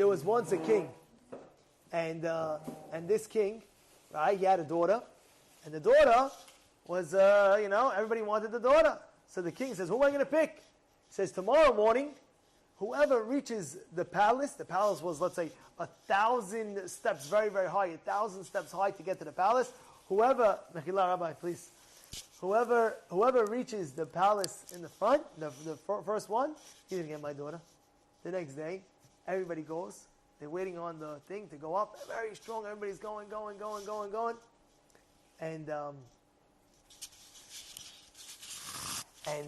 there was once a king, and uh, and this king, right? He had a daughter, and the daughter was, uh, you know, everybody wanted the daughter. So the king says, "Who am I going to pick?" He says, "Tomorrow morning, whoever reaches the palace. The palace was, let's say, a thousand steps, very very high, a thousand steps high to get to the palace. Whoever, Mechila Rabbi, please." Whoever, whoever reaches the palace in the front, the, the fir- first one, going to get my daughter. The next day, everybody goes. They're waiting on the thing to go up. Very strong. Everybody's going, going, going, going, going. And um, and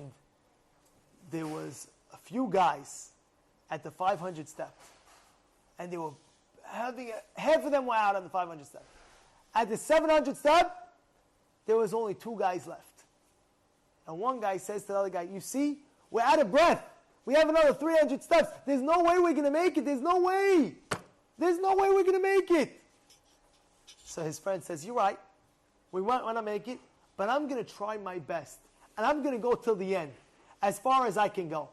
there was a few guys at the 500 step, and they were having a, half of them were out on the 500 step. At the 700 step, there was only two guys left. And one guy says to the other guy, You see, we're out of breath. We have another 300 steps. There's no way we're going to make it. There's no way. There's no way we're going to make it. So his friend says, You're right. We might want to make it, but I'm going to try my best. And I'm going to go till the end, as far as I can go.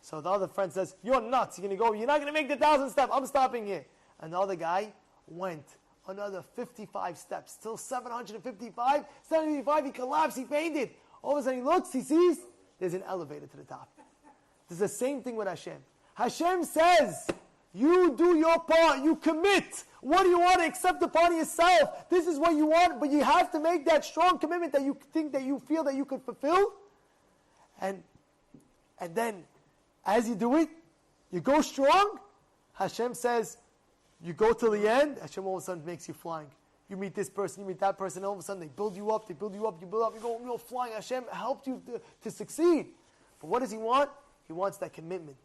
So the other friend says, You're nuts. You're going to go. You're not going to make the thousand steps. I'm stopping here. And the other guy went another 55 steps till 755. 755, he collapsed. He fainted. All of a sudden he looks, he sees there's an elevator to the top. It's the same thing with Hashem. Hashem says, you do your part, you commit. What do you want to accept upon yourself? This is what you want, but you have to make that strong commitment that you think that you feel that you could fulfill. And and then as you do it, you go strong. Hashem says, you go till the end, Hashem all of a sudden makes you flying. You meet this person, you meet that person, all of a sudden they build you up, they build you up, you build up, you go, you're flying. Hashem helped you to, to succeed. But what does He want? He wants that commitment.